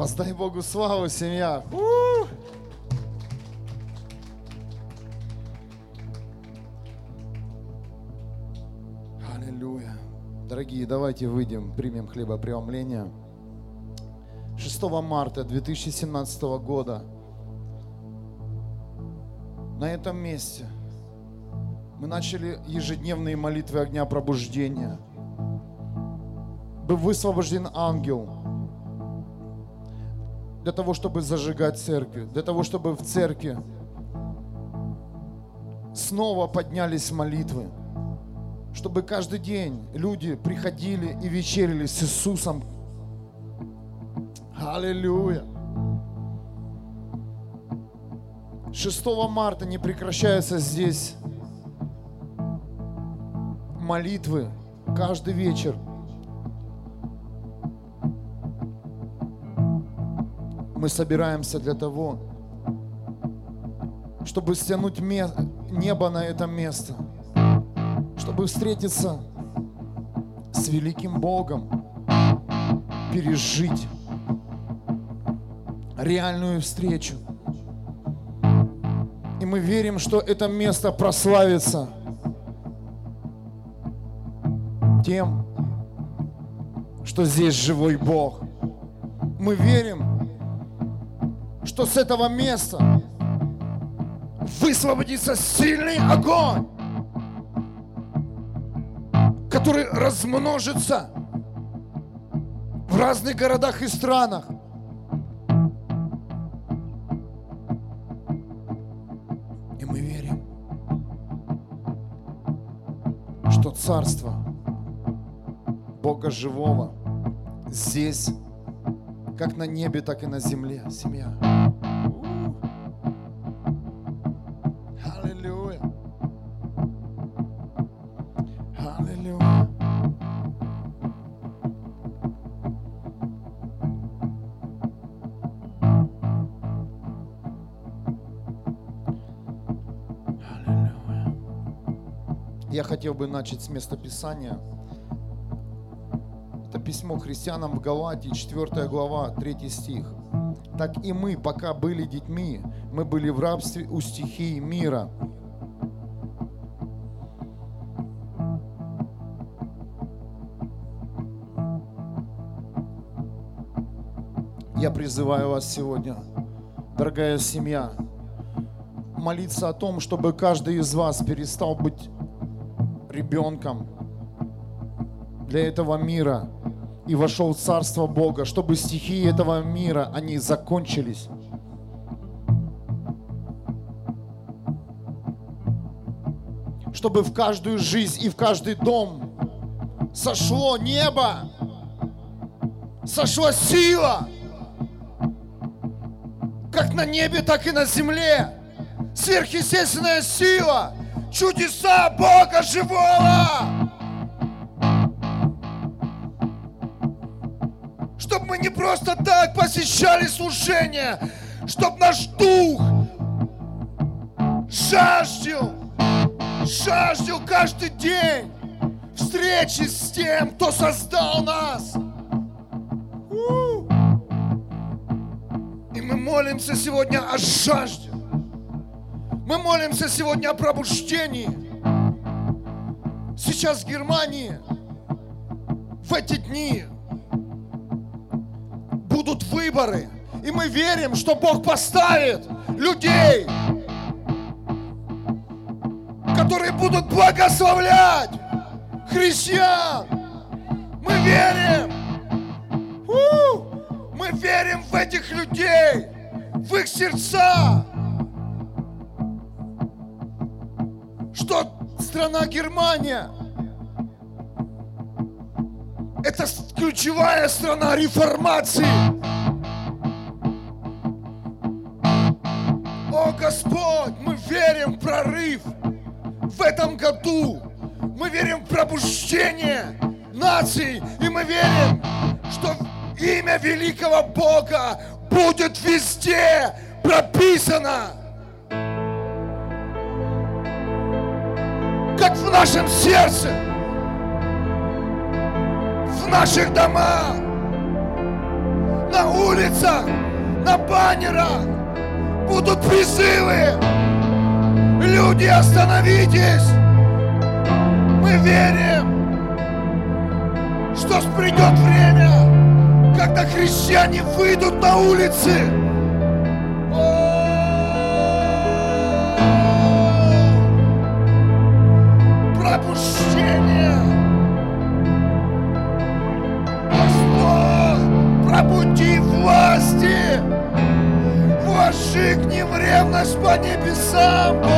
Воздай Богу славу, семья. У! Аллилуйя. Дорогие, давайте выйдем, примем хлебопреломление. 6 марта 2017 года на этом месте мы начали ежедневные молитвы огня пробуждения. Был высвобожден ангел для того, чтобы зажигать церковь, для того, чтобы в церкви снова поднялись молитвы, чтобы каждый день люди приходили и вечерили с Иисусом. Аллилуйя! 6 марта не прекращаются здесь молитвы каждый вечер. Мы собираемся для того, чтобы стянуть небо на это место, чтобы встретиться с великим Богом, пережить реальную встречу. И мы верим, что это место прославится – тем, что здесь живой Бог. Мы верим, что с этого места высвободится сильный огонь, который размножится в разных городах и странах. И мы верим, что Царство – Бога живого здесь, как на небе, так и на земле, семья. Я хотел бы начать с места Писания – письмо христианам в Галатии, 4 глава, 3 стих. Так и мы, пока были детьми, мы были в рабстве у стихии мира. Я призываю вас сегодня, дорогая семья, молиться о том, чтобы каждый из вас перестал быть ребенком для этого мира – и вошел в Царство Бога, чтобы стихии этого мира, они закончились. Чтобы в каждую жизнь и в каждый дом сошло небо, сошла сила, как на небе, так и на земле. Сверхъестественная сила, чудеса Бога живого. мы не просто так посещали служение, чтобы наш дух жаждал, жаждал каждый день встречи с тем, кто создал нас. И мы молимся сегодня о жажде. Мы молимся сегодня о пробуждении. Сейчас в Германии в эти дни будут выборы. И мы верим, что Бог поставит людей, которые будут благословлять христиан. Мы верим. Мы верим в этих людей, в их сердца. Что страна Германия это ключевая страна реформации. О Господь, мы верим в прорыв в этом году. Мы верим в пробуждение наций. И мы верим, что имя великого Бога будет везде прописано. Как в нашем сердце в наших домах, на улицах, на баннерах будут призывы. Люди, остановитесь! Мы верим, что придет время, когда христиане выйдут на улицы. Возжигни в ревность по небесам, Бог!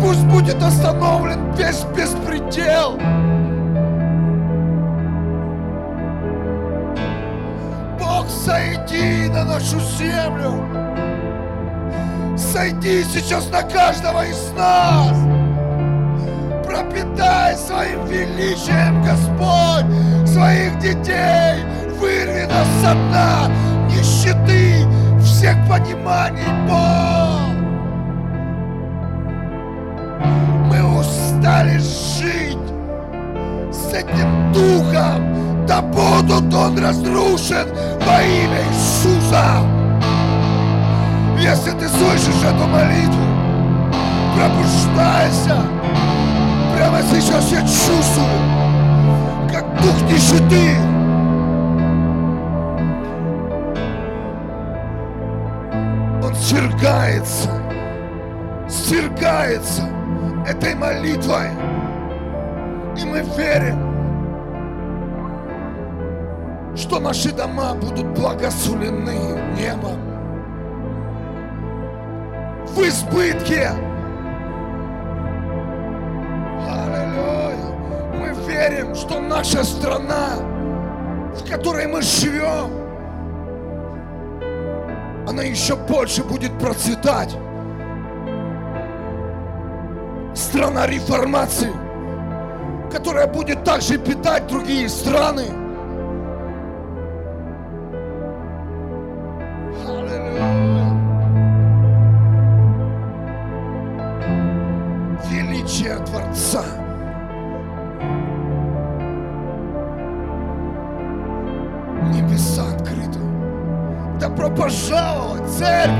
Пусть будет остановлен весь беспредел! Бог, сойди на нашу землю! Сойди сейчас на каждого из нас! Пропитай своим величием, Господь, своих детей, вырви нас со дна нищеты, всех пониманий, Бог. Мы устали жить с этим духом, да будут он разрушен во имя Иисуса. Если ты слышишь эту молитву, пробуждайся, Прямо сейчас я чувствую, как дух нищеты Он свергается, свергается этой молитвой. И мы верим, что наши дома будут благословлены небом в избытке. Верим, что наша страна, в которой мы живем, она еще больше будет процветать. Страна реформации, которая будет также питать другие страны. Добро пожаловать, церковь!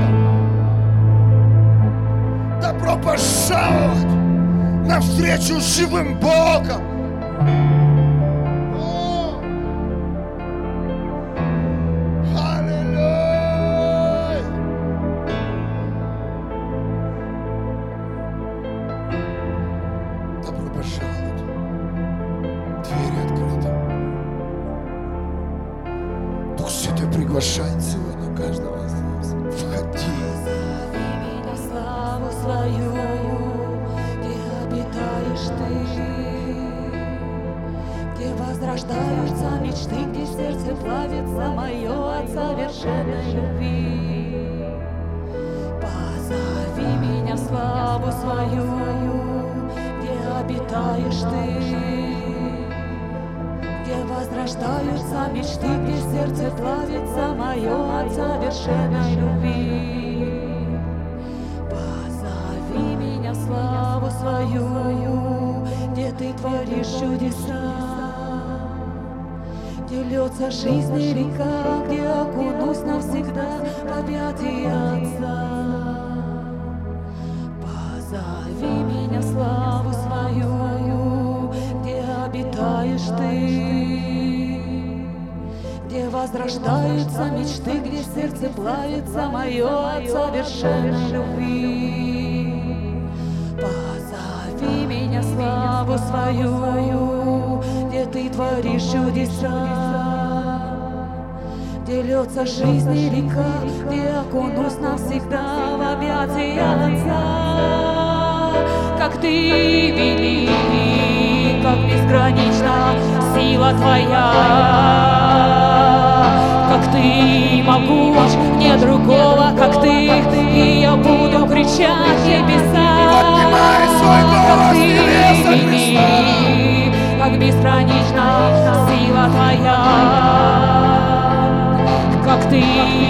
Добро пожаловать на встречу с живым Богом! Льется жизнь и река, где окунусь навсегда в объятия Отца. Как ты велик, как безгранична сила Твоя, как ты могуч, нет другого, как ты, и я буду кричать небеса. Как ты велик, как безгранична сила Твоя как ты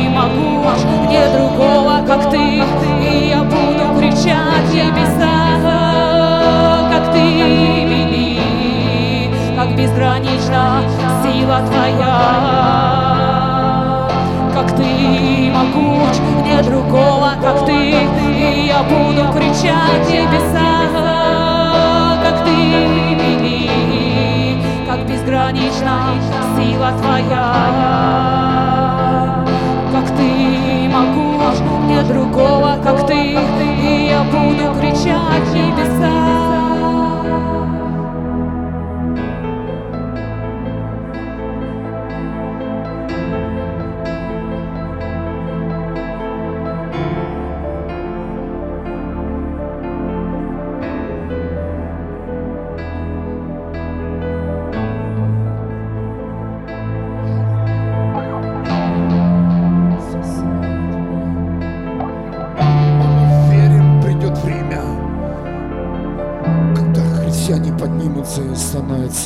могуч, нет другого, как ты, и я буду кричать небеса. вели, как безгранична сила Твоя, как Ты могуч, нет другого, как Ты, и я буду кричать небеса, безгранична сила Твоя, как Ты могуч, нет другого, как Ты, и я буду кричать небеса.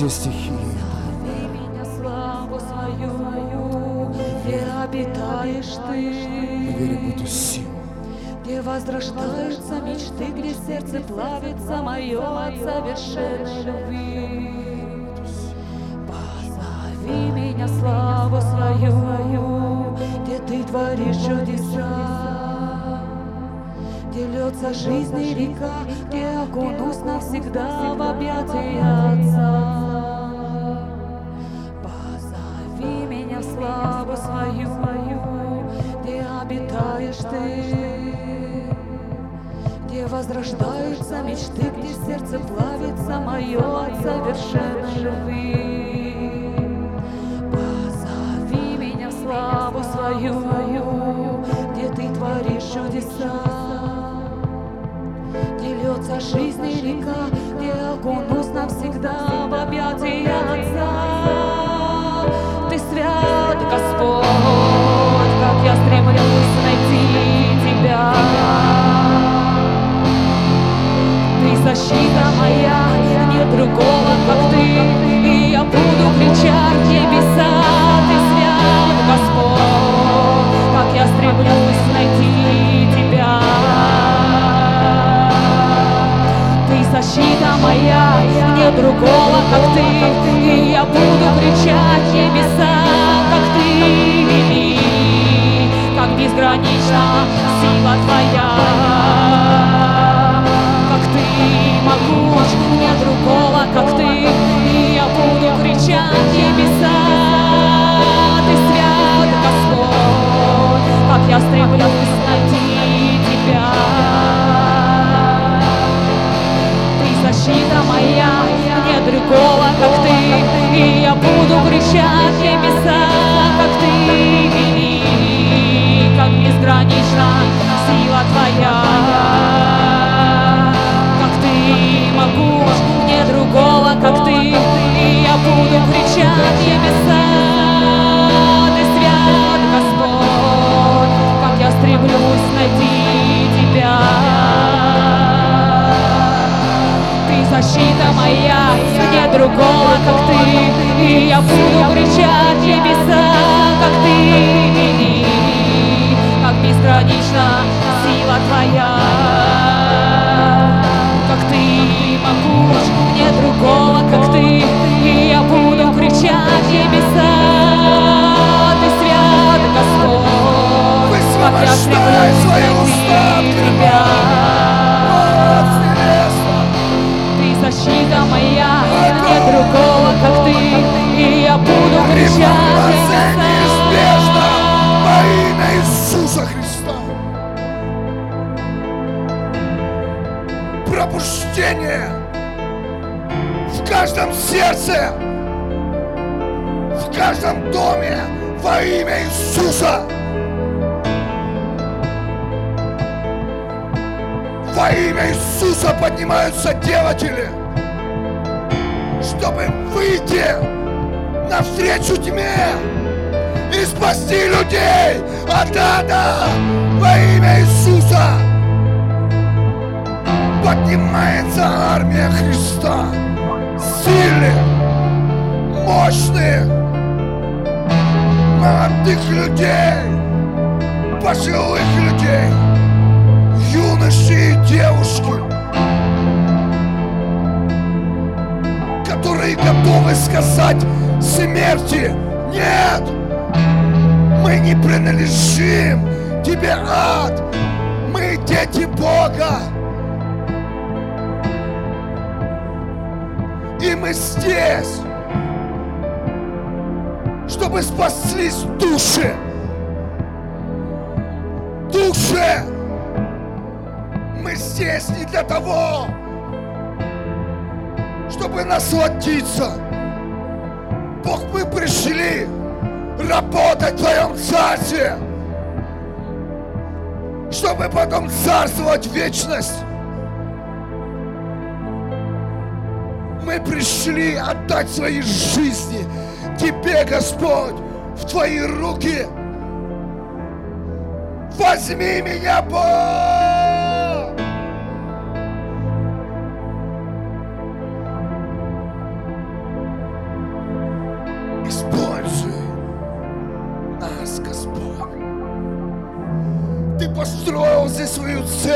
Все стихии. Зови меня славу свою, где обитаешь ты, верим в эту силу. где возрождаются мечты, где сердце плавится мое от совершенной любви. Позови меня славу свою, где ты творишь чудеса, где льется жизнь и река, где окунусь навсегда в объятия возрождаются мечты, где сердце плавится мое от совершенной любви. Позови меня в славу свою, где ты творишь чудеса, где льется жизнь и река, где окунусь навсегда в объятия. Защита моя, нет другого, как Ты, и я буду кричать небеса. Ты свят, Господь, как я стремлюсь найти Тебя. Ты защита моя, нет другого, как Ты, и я буду кричать небеса, как Ты вели, как безгранична сила Твоя, нет другого, как Ты, и я буду кричать небеса. Ты свят, Господь, как я стремлюсь найти Тебя. Ты защита моя, нет другого, как ты, и я буду кричать небеса, как ты вели, как безгранична сила твоя, в небеса. Ты свят, как я стремлюсь найти тебя. Ты защита моя, нет другого, как ты, я буду кричать небеса, как ты вели, как безгранична сила твоя, Стремлюсь свои уста тебя. Ты защита моя, нет другого, как ты, и я буду кричать неизбежно во имя Иисуса Христа. Пробуждение в каждом сердце, в каждом доме во имя Иисуса. Во имя Иисуса поднимаются делатели, чтобы выйти навстречу тьме и спасти людей от ада. Во имя Иисуса. Поднимается армия Христа, сильных, мощных, молодых людей, пожилых людей, юноши и девушки. которые готовы сказать смерти нет. Мы не принадлежим тебе, ад. Мы дети Бога. И мы здесь, чтобы спаслись души. Души! Мы здесь не для того, чтобы насладиться. Бог, мы пришли работать в Твоем Царстве, чтобы потом царствовать в вечность. Мы пришли отдать свои жизни Тебе, Господь, в Твои руки. Возьми меня, Бог!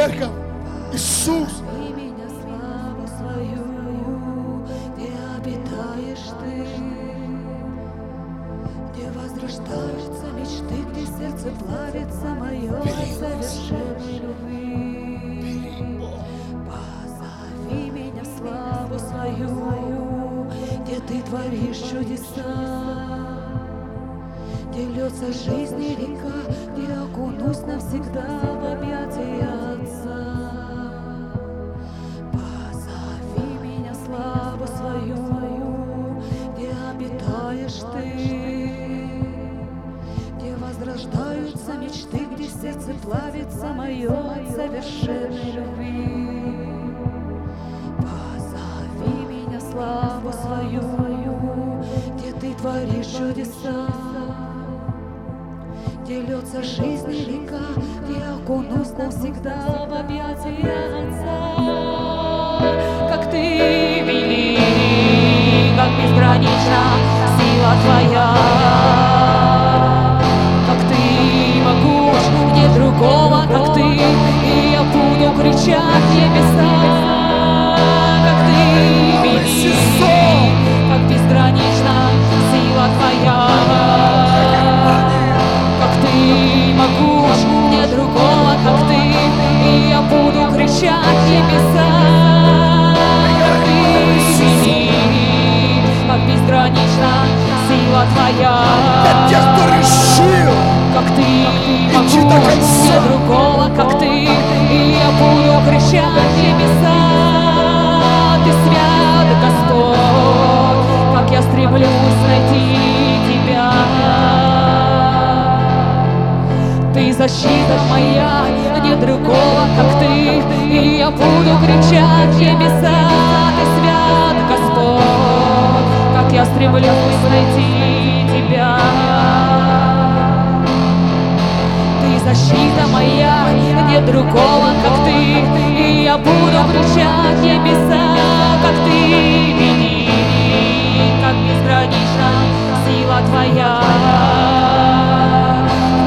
Свою нет другого, как ты, и я буду кричать небеса. Ты свят, Господь, как я стремлюсь найти Тебя. Ты защита моя, нет другого, как ты, и я буду кричать небеса. Ты свят, Господь, как я стремлюсь найти защита моя, нет другого, как ты, и я буду кричать небеса, как ты велик, как безгранична сила Твоя.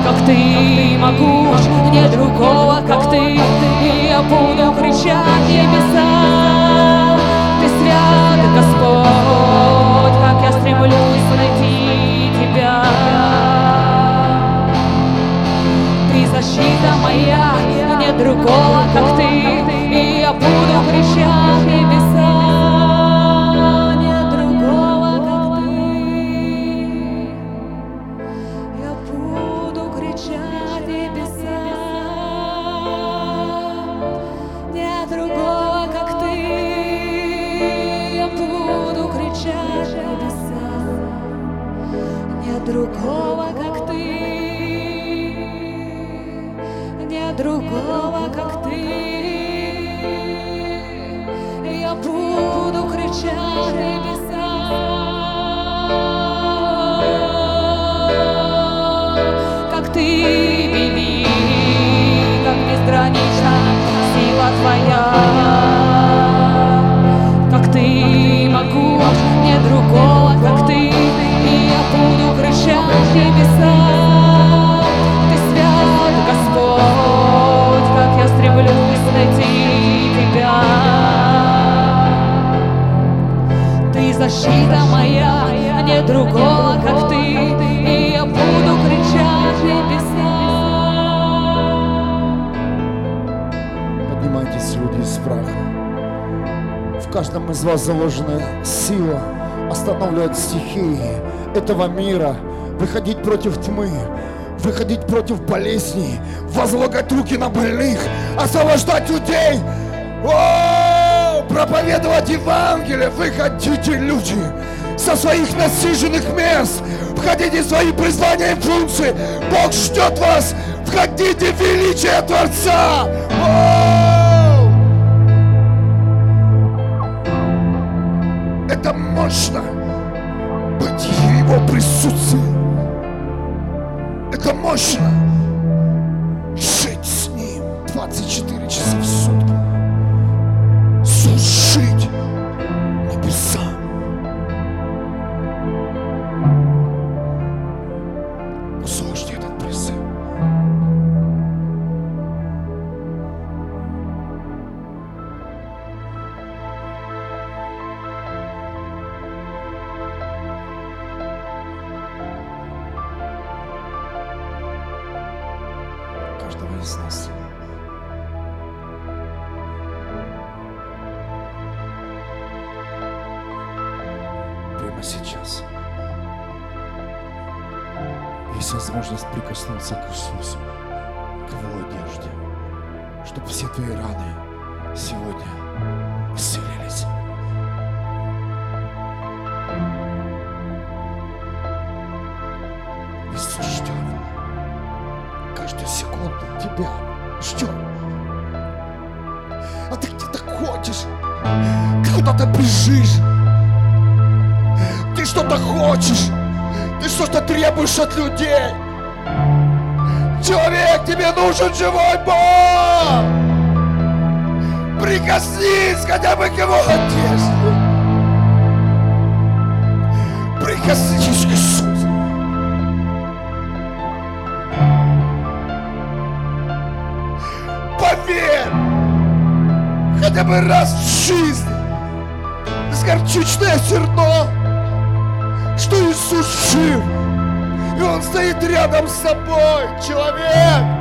Как ты могуч, нет другого, как ты, и я буду кричать небеса. Ты свят, Господь, как я стремлюсь защита моя, нет другого, как ты, и я буду кричать небеса. Нет другого, как ты, я буду кричать небеса. Нет другого, как ты, я буду кричать небеса. Нет другого, как другого, как ты. Я буду кричать небеса, как ты велик, как безгранична сила Твоя как ты могуч, нет другого, как ты, и я буду кричать небеса. Найти Тебя. Ты защита моя, нет другого, как ты, и я буду кричать небеса. Поднимайтесь, люди из праха. В каждом из вас заложена сила останавливать стихии этого мира, выходить против тьмы, выходить против болезней, возлагать руки на больных, освобождать людей, проповедовать Евангелие. Выходите, люди, со своих насиженных мест, входите в свои призвания и функции. Бог ждет вас. Входите в величие Творца. О! Прикоснуться к Иисусу, к Его одежде, чтобы все твои раны сегодня исцелились. Иисус ждет. Каждую секунду тебя ждет. А ты где-то ходишь, куда-то бежишь, ты что-то хочешь, ты что-то требуешь от людей. Человек, тебе нужен живой Бог! Прикоснись хотя бы к его одежде. Прикоснись к Иисусу. Поверь! Хотя бы раз в жизни с горчичное зерно, что Иисус жив, и Он стоит рядом с тобой, человек.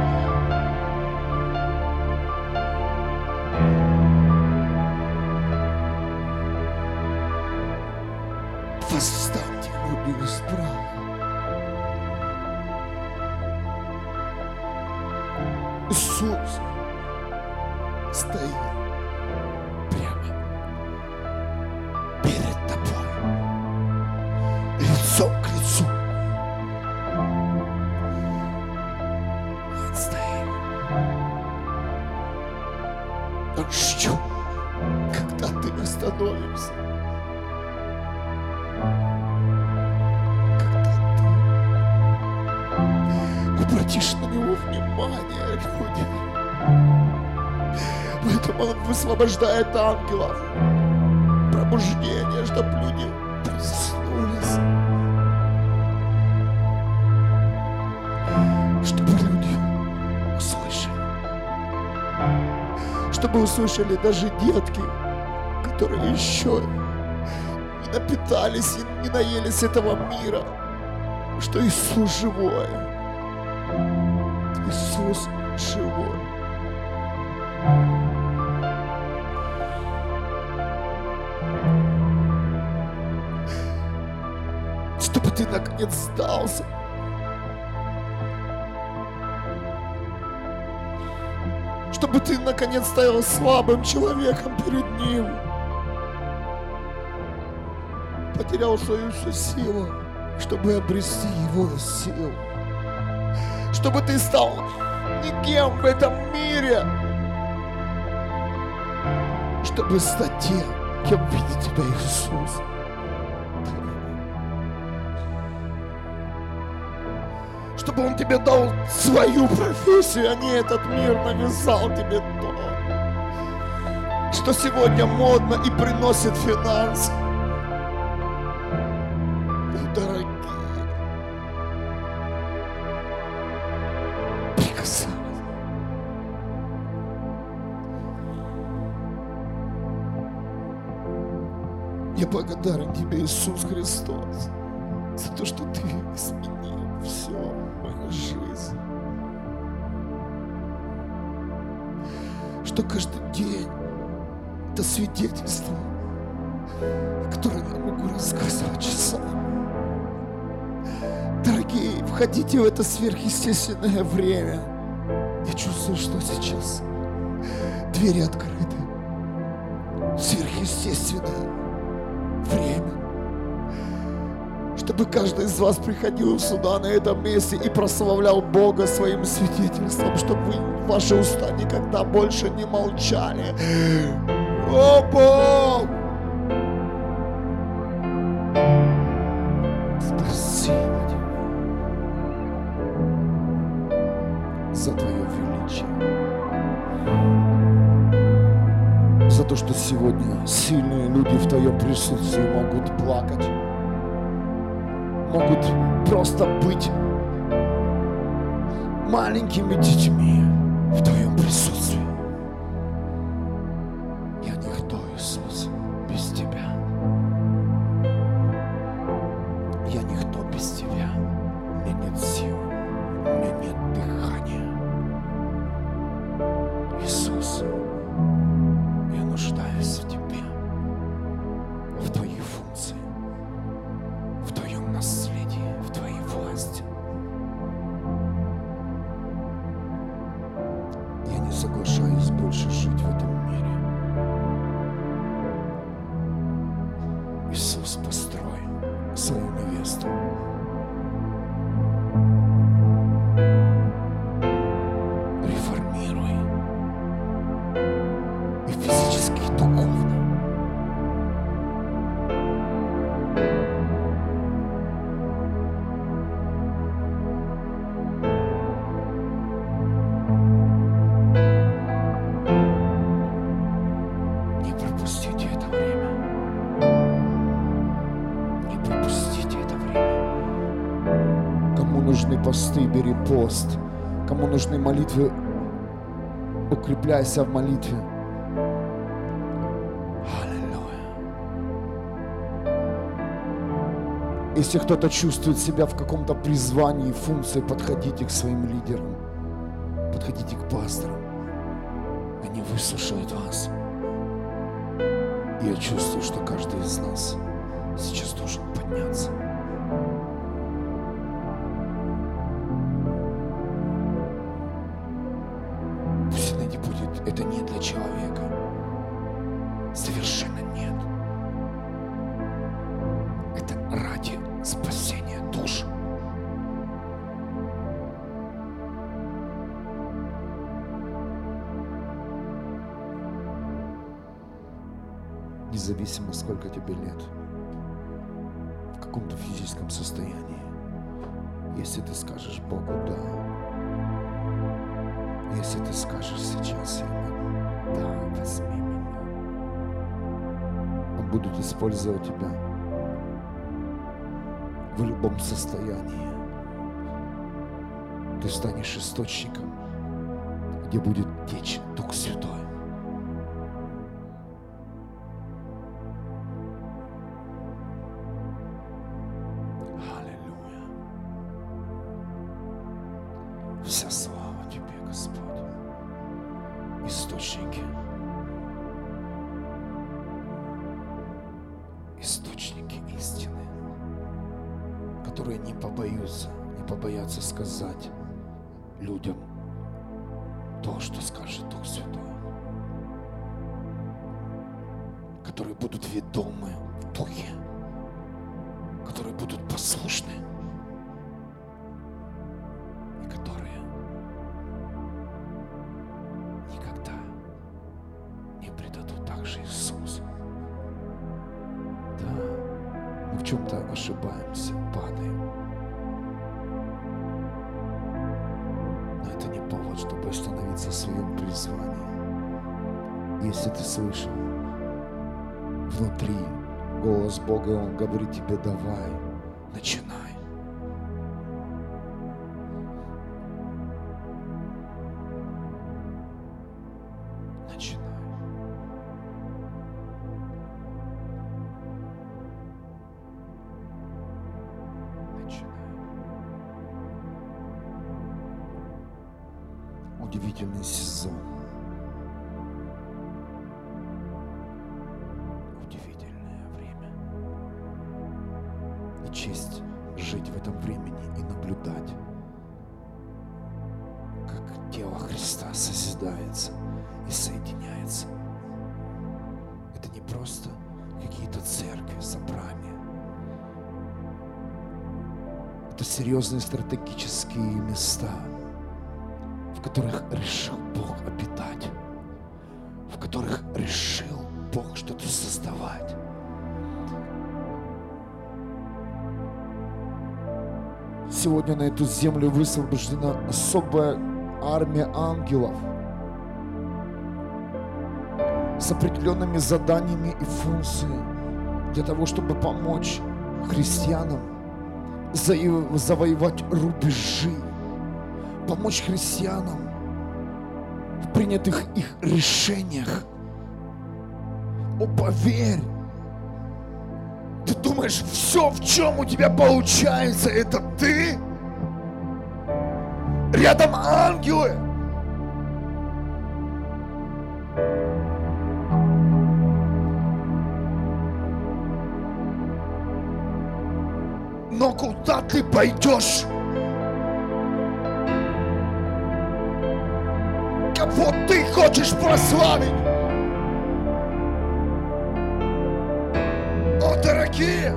Высвобождает ангелов. Пробуждение, чтобы люди проснулись. Чтобы люди услышали. Чтобы услышали даже детки, которые еще не напитались и не наелись этого мира, что Иисус живой. Иисус живой. Наконец сдался. Чтобы ты наконец стал слабым человеком перед Ним. Потерял свою всю силу, чтобы обрести Его силу. Чтобы ты стал никем в этом мире. Чтобы стать тем, кем видит тебя Иисус. Чтобы Он тебе дал свою профессию, а не этот мир навязал тебе то, что сегодня модно и приносит финансы. Дорогие, прикасайся. Я благодарен Тебе, Иисус Христос, за то, что Ты изменил все жизни. Что каждый день это свидетельство, которое я могу рассказывать часами. Дорогие, входите в это сверхъестественное время. Я чувствую, что сейчас двери открыты. Сверхъестественное время. Чтобы каждый из вас приходил сюда, на этом месте, и прославлял Бога своим свидетельством, чтобы вы, ваши уста никогда больше не молчали. О, Бог! Маленькими детьми в укрепляйся в молитве. Аллилуйя. Если кто-то чувствует себя в каком-то призвании, функции, подходите к своим лидерам. Подходите к пасторам. Они выслушают вас. И я чувствую, что каждый из нас сейчас должен подняться. Если ты скажешь Богу «да», если ты скажешь сейчас Ему «да, возьми меня», Он будет использовать тебя в любом состоянии. Ты станешь источником, где будет течь Дух Святой. Вся слава Тебе, Господь. Источники. Источники истины, которые не побоются, не побоятся сказать людям то, что скажет Дух Святой. Которые будут ведомы в Духе, которые будут послушны Бога, и Он говорит тебе, давай, серьезные стратегические места, в которых решил Бог обитать, в которых решил Бог что-то создавать. Сегодня на эту землю высвобождена особая армия ангелов с определенными заданиями и функциями для того, чтобы помочь христианам завоевать рубежи, помочь христианам в принятых их решениях. О, поверь, ты думаешь, все, в чем у тебя получается, это ты? Рядом ангелы. Но куда ты пойдешь? Кого ты хочешь прославить? О, дорогие,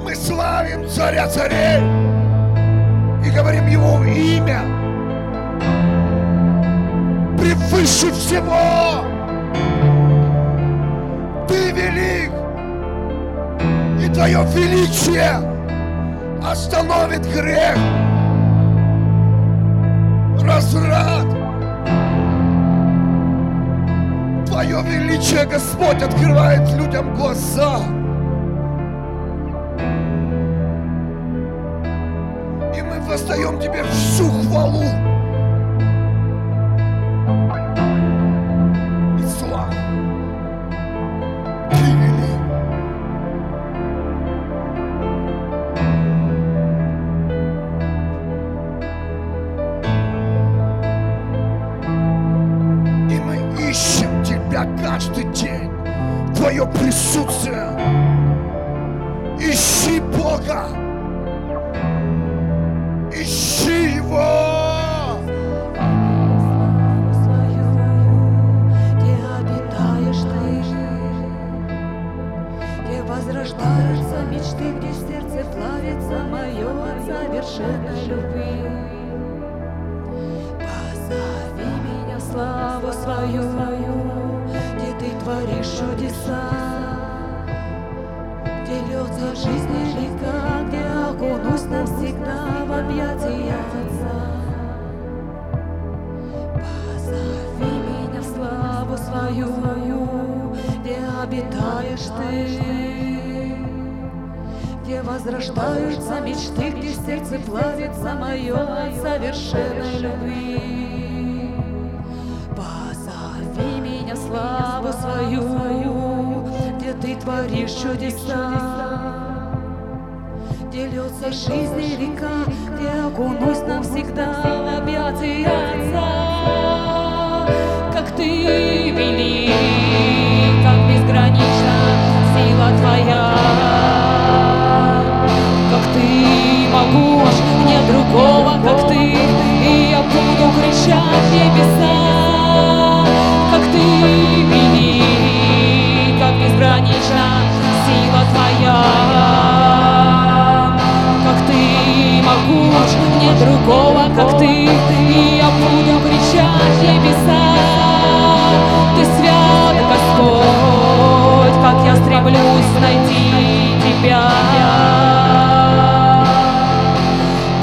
мы славим царя царей и говорим его имя превыше всего. Ты велик, и твое величие остановит грех, разврат. Твое величие, Господь, открывает людям глаза. И мы воздаем Тебе всю хвалу Твое присутствие. Ищи Бога. Ищи Его. возрождаются мечты, где сердце плавится мое от совершенной любви. Позови меня в славу свою, где ты творишь чудеса, где льется жизнь река, где окунусь навсегда в объятия Отца. Позови меня в славу свою, где обитаешь ты, где возрождаются мечты, где сердце плавится мое от совершенной любви. Творишь чудеса, где льется жизнь река, где окунусь навсегда в объятия Отца. Как ты велик, как безгранична сила твоя, как ты могуч, нет другого, как ты, и я буду кричать небеса, нет другого, как ты, и я буду кричать небеса. Ты свят, Господь, как я стремлюсь найти Тебя.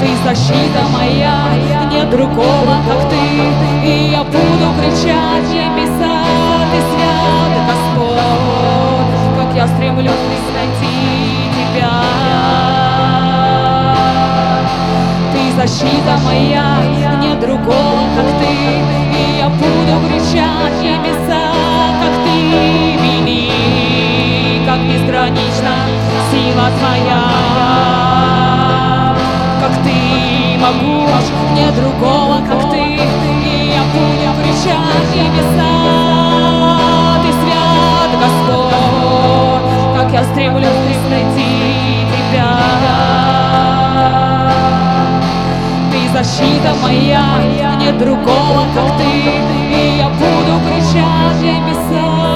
Ты защита моя, нет другого, как ты, и я буду кричать защита моя, нет другого, как ты, и я буду кричать небеса, как ты вели, как безгранична сила твоя, как ты могу, нет другого, как ты, и я буду кричать небеса, ты свят Господь, как я стремлюсь найти защита моя, нет другого, как ты, и я буду кричать небеса.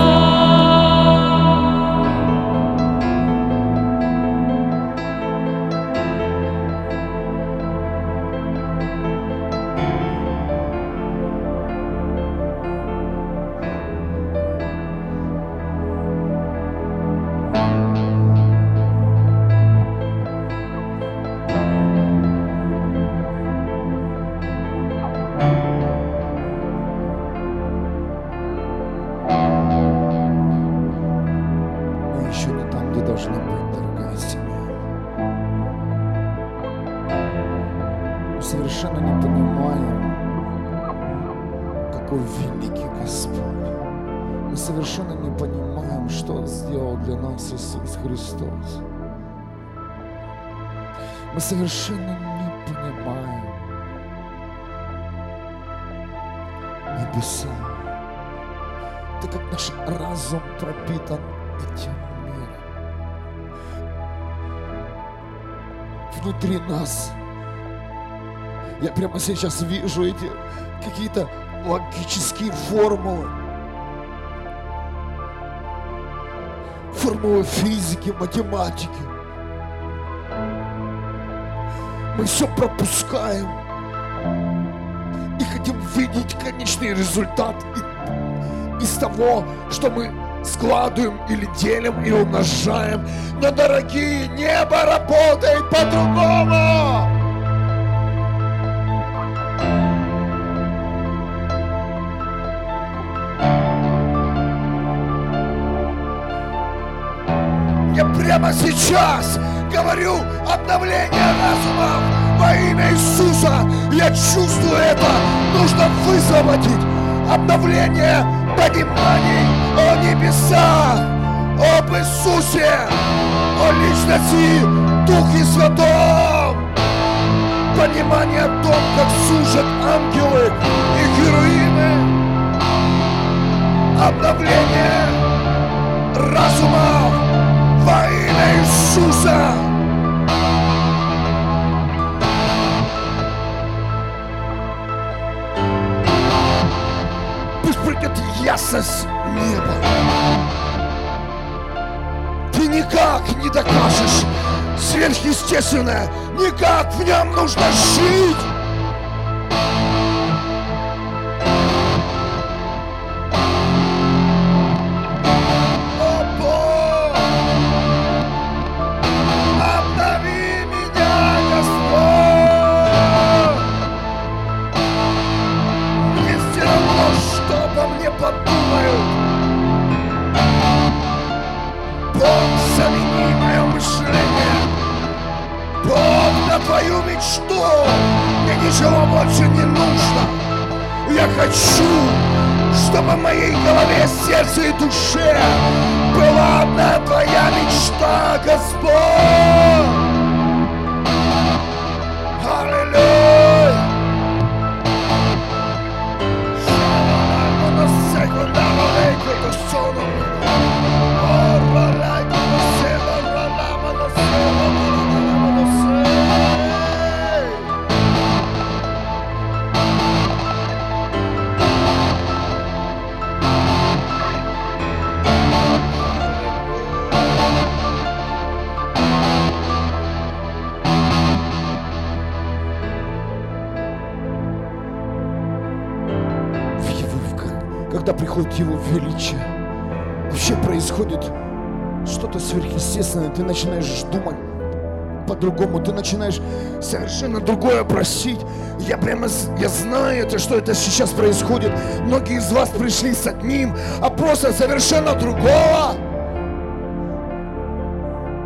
Я прямо сейчас вижу эти какие-то логические формулы. Формулы физики, математики. Мы все пропускаем и хотим видеть конечный результат из того, что мы складываем или делим и умножаем. Но, дорогие, небо работает по-другому. Прямо сейчас говорю обновление разумов во имя Иисуса. Я чувствую это. Нужно высвободить обновление пониманий о небесах, об Иисусе, о личности Духе Святом. Понимание о том, как служат ангелы и героины. Обновление имя Иисуса. Пусть придет ясность неба. Ты никак не докажешь сверхъестественное, никак в нем нужно жить. Твою мечту мне ничего больше не нужно. Я хочу, чтобы в моей голове, сердце и душе была одна твоя мечта, Господь. Когда приходит его величие, вообще происходит что-то сверхъестественное. Ты начинаешь думать по-другому, ты начинаешь совершенно другое просить. Я прямо, я знаю это, что это сейчас происходит. Многие из вас пришли с одним, а просто совершенно другого.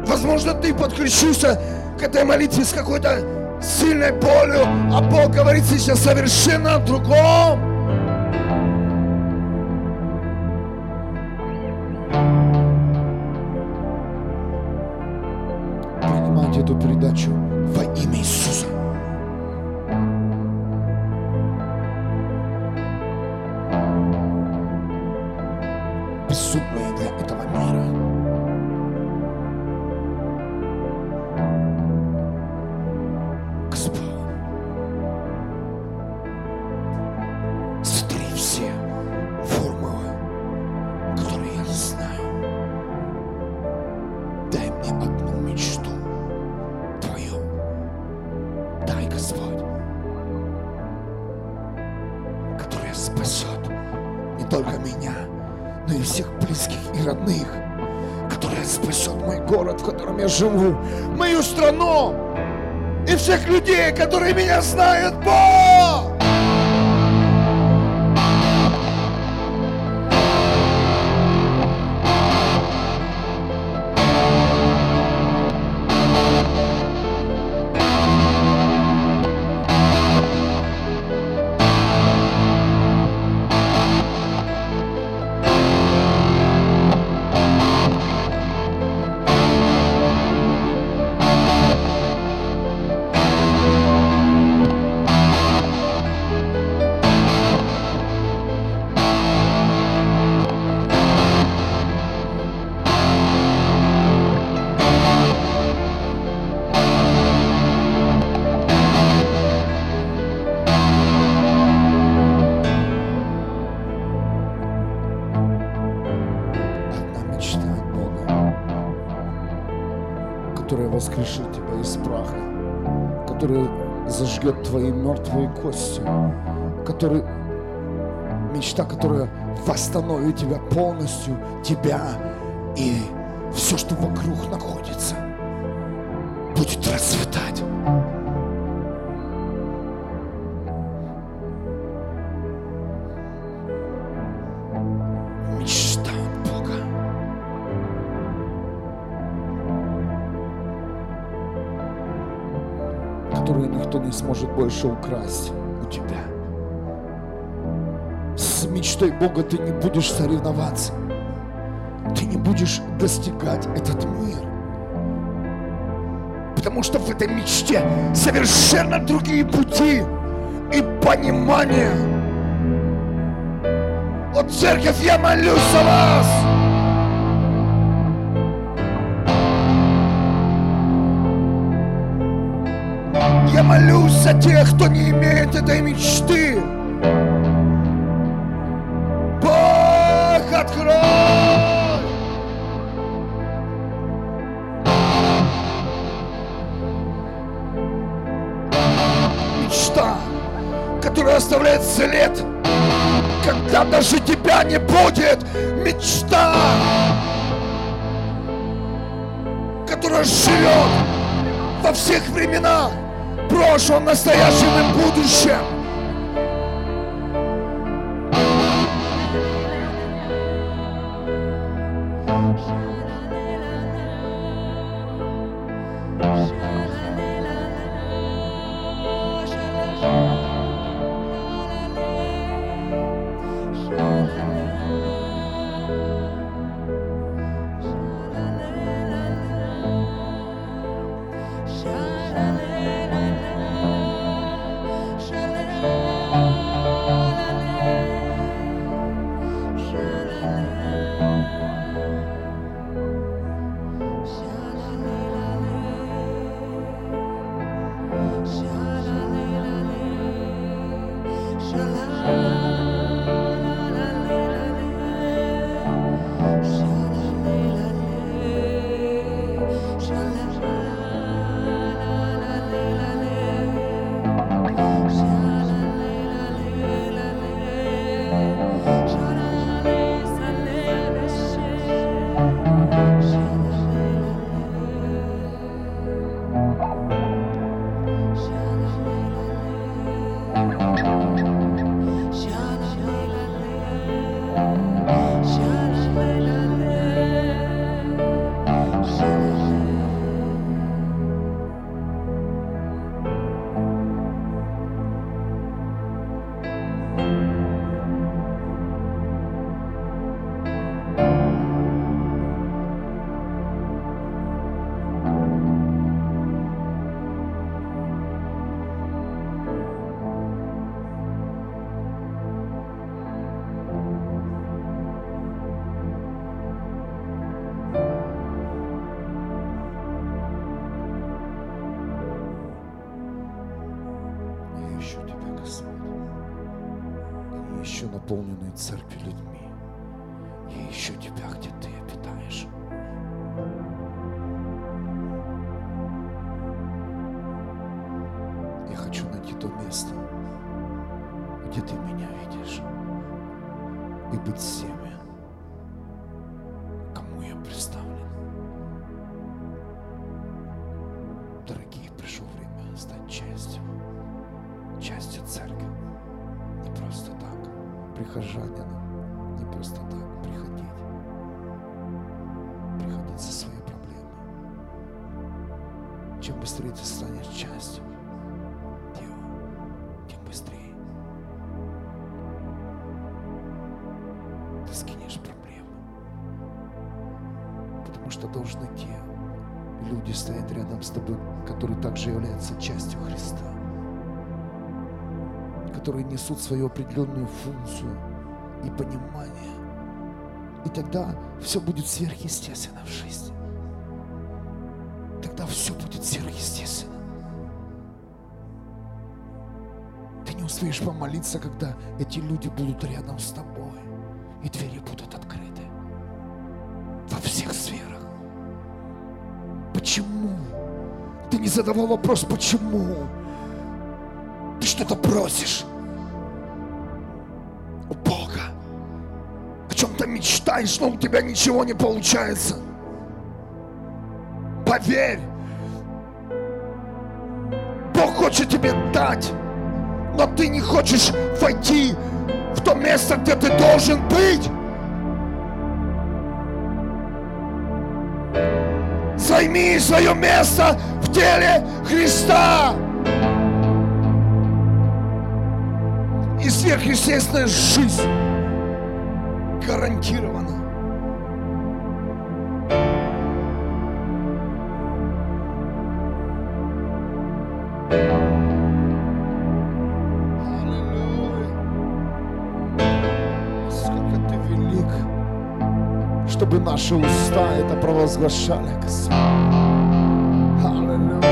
Возможно, ты подключился к этой молитве с какой-то сильной болью, а Бог говорит сейчас совершенно о другом. Только меня, но и всех близких и родных, которая спасет мой город, в котором я живу, мою страну и всех людей, которые меня знают. Бог! Тебя полностью, тебя и все, что вокруг находится, будет расцветать. Мечта от никто не сможет больше украсть Мечтой Бога ты не будешь соревноваться. Ты не будешь достигать этот мир. Потому что в этой мечте совершенно другие пути и понимание. О, церковь, я молюсь за вас! Я молюсь за тех, кто не имеет этой мечты. 30 лет, когда даже тебя не будет, мечта, которая живет во всех временах, прошлом, настоящем и будущем. Люди стоять рядом с тобой, которые также являются частью Христа, которые несут свою определенную функцию и понимание. И тогда все будет сверхъестественно в жизни. Тогда все будет сверхъестественно. Ты не успеешь помолиться, когда эти люди будут рядом с тобой, и двери будут открыты во всех сферах. Почему? Ты не задавал вопрос, почему? Ты что-то просишь у Бога. О чем-то мечтаешь, но у тебя ничего не получается. Поверь, Бог хочет тебе дать, но ты не хочешь войти в то место, где ты должен быть. Займи свое место в теле Христа. И сверхъестественная жизнь гарантирована. Наши уста это провозглашали, Господь. Аллилуйя.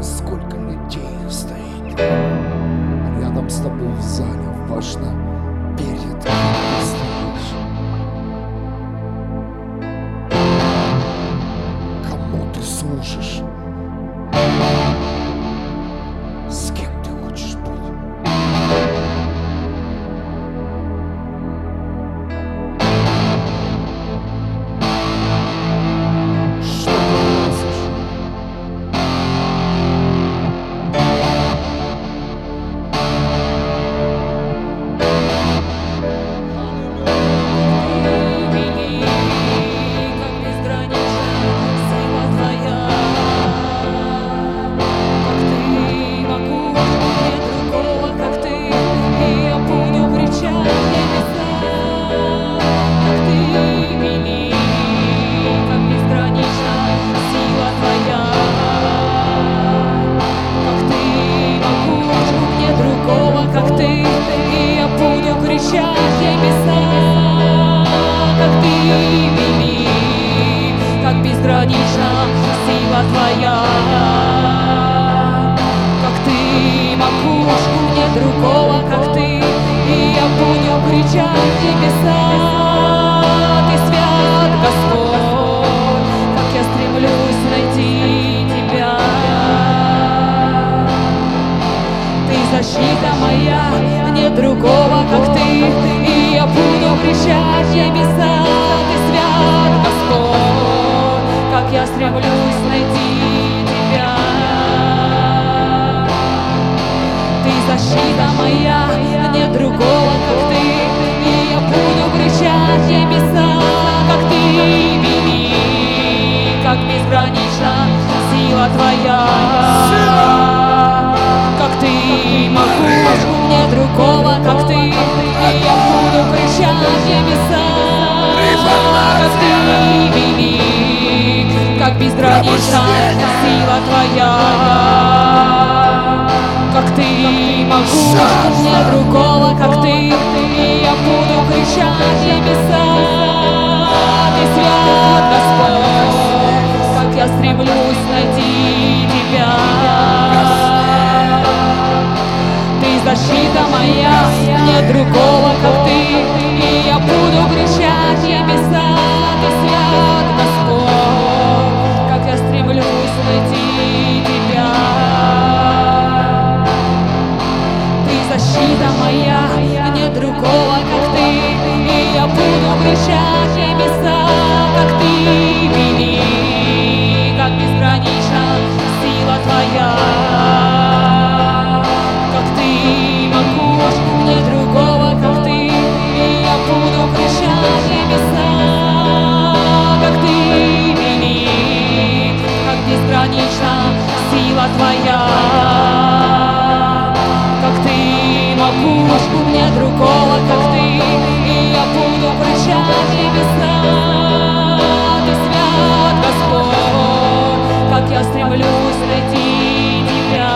Сколько людей стоит рядом с тобой в зале, важно Кому ты служишь? безграничная сила Твоя. Как Ты могу, нет другого, как Ты, и я буду кричать небеса. Ты свят, Господь, как я стремлюсь найти Тебя. Ты защита моя, нет другого, как Ты, и я буду кричать небеса. Как ты Вели, как безгранична сила Твоя. Как ты могуч, нет другого, как ты я буду кричать небеса, как ты Вели, как безгранична сила Твоя. Как ты могуч, я стремлюсь найти тебя.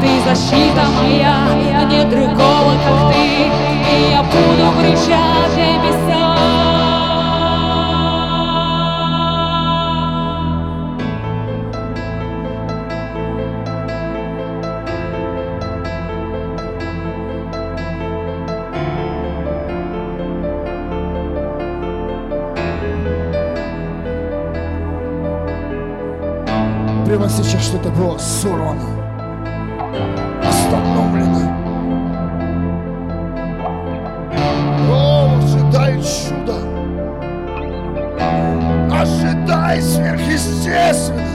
Ты защита моя, нет другого, как ты, и я буду кричать небеса. Прямо сейчас что-то было сорвано, остановлено. О, ожидай чудо. Ожидай сверхъестественно.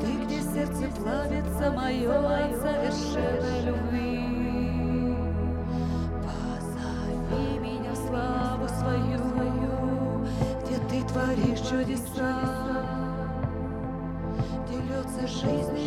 Мечты, где сердце плавится мое от совершенной любви. Позови меня в славу свою, где ты творишь чудеса. Где льется жизнь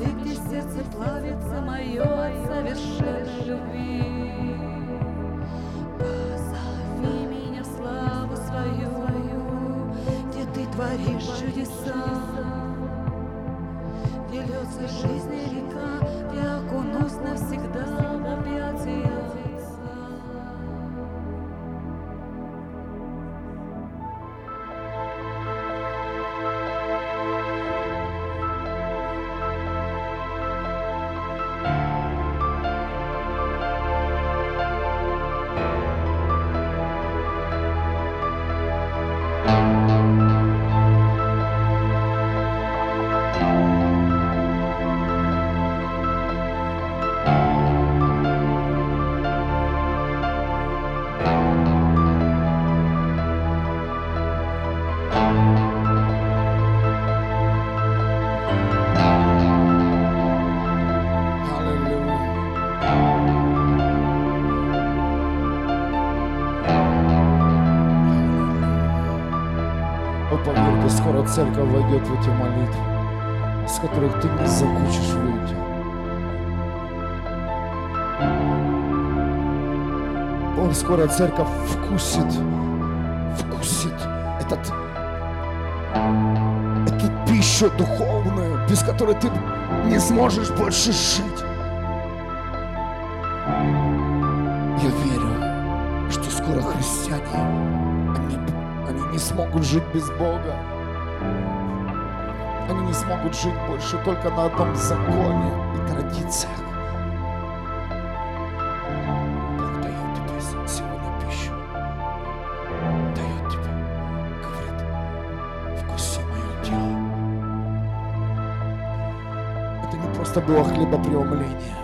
мечты, где сердце плавится мое от совершенной любви. Позови меня в славу свою, где ты творишь чудеса, церковь войдет в эти молитвы, с которых ты не захочешь выйти. О, скоро церковь вкусит, вкусит этот, эту пищу духовную, без которой ты не сможешь больше жить. Я верю, что скоро христиане, они, они не смогут жить без Бога. Не смогут жить больше только на одном законе и традициях. Бог дает тебе сегодня пищу. Дает тебе. Говорит, вкуси мое тело. Это не просто было хлебопреломление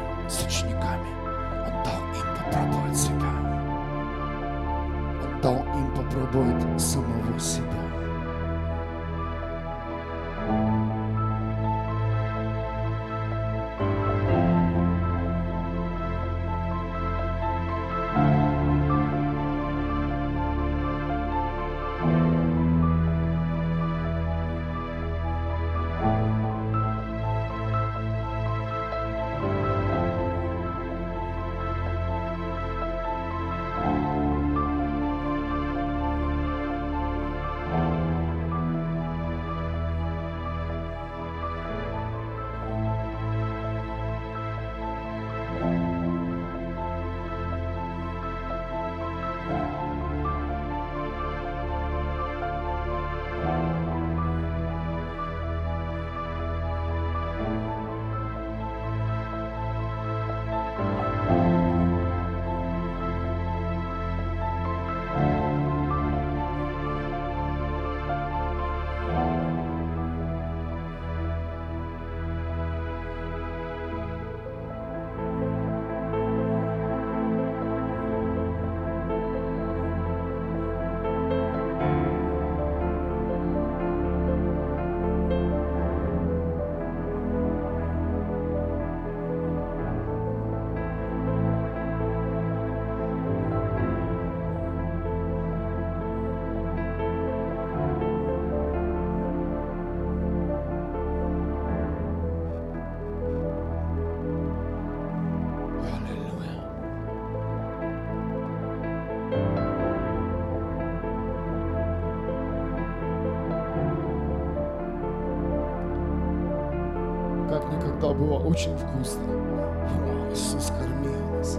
было очень вкусно. О, Иисус кормил нас.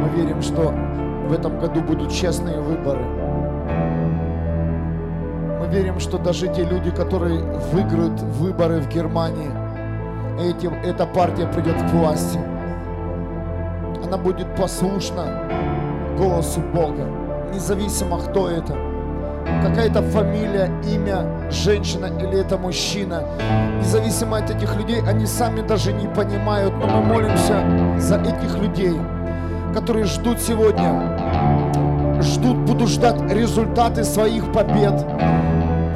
Мы верим, что в этом году будут честные выборы. Мы верим, что даже те люди, которые выиграют выборы в Германии, этим, эта партия придет к власти. Она будет послушна голосу Бога, независимо кто это. Какая-то фамилия, имя, женщина или это мужчина. Независимо от этих людей, они сами даже не понимают, но мы молимся за этих людей, которые ждут сегодня, ждут, будут ждать результаты своих побед.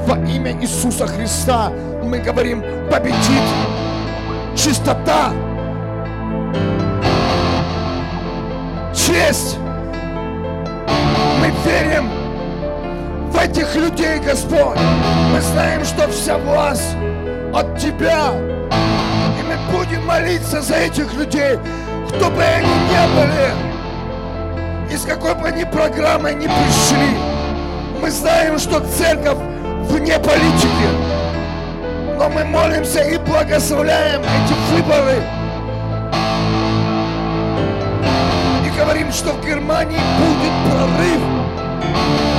Во имя Иисуса Христа мы говорим, победит чистота, честь. Этих людей, Господь. Мы знаем, что вся власть от Тебя. И мы будем молиться за этих людей, кто бы они ни были, из какой бы они программы ни пришли. Мы знаем, что церковь вне политики. Но мы молимся и благословляем эти выборы. И говорим, что в Германии будет прорыв.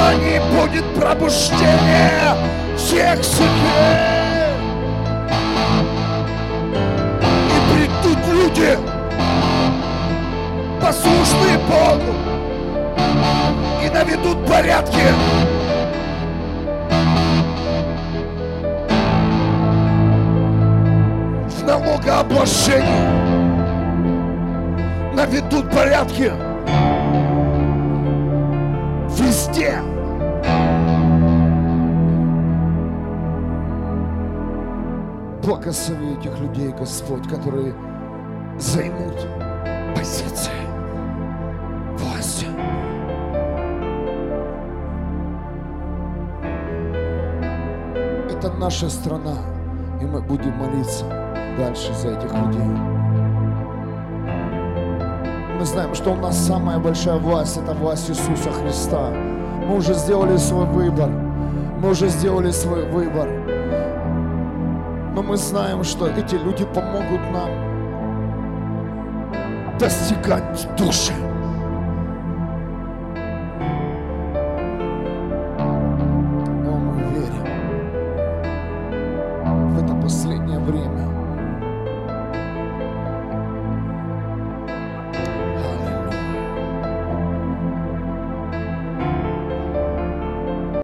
Германии будет пробуждение себе. И придут люди, послушные Богу, и наведут порядки. В налогообложении наведут порядки везде. Благослови этих людей, Господь, которые займут позиции власти. Это наша страна, и мы будем молиться дальше за этих людей. Мы знаем, что у нас самая большая власть – это власть Иисуса Христа. Мы уже сделали свой выбор. Мы уже сделали свой выбор. Но мы знаем, что эти люди помогут нам достигать души.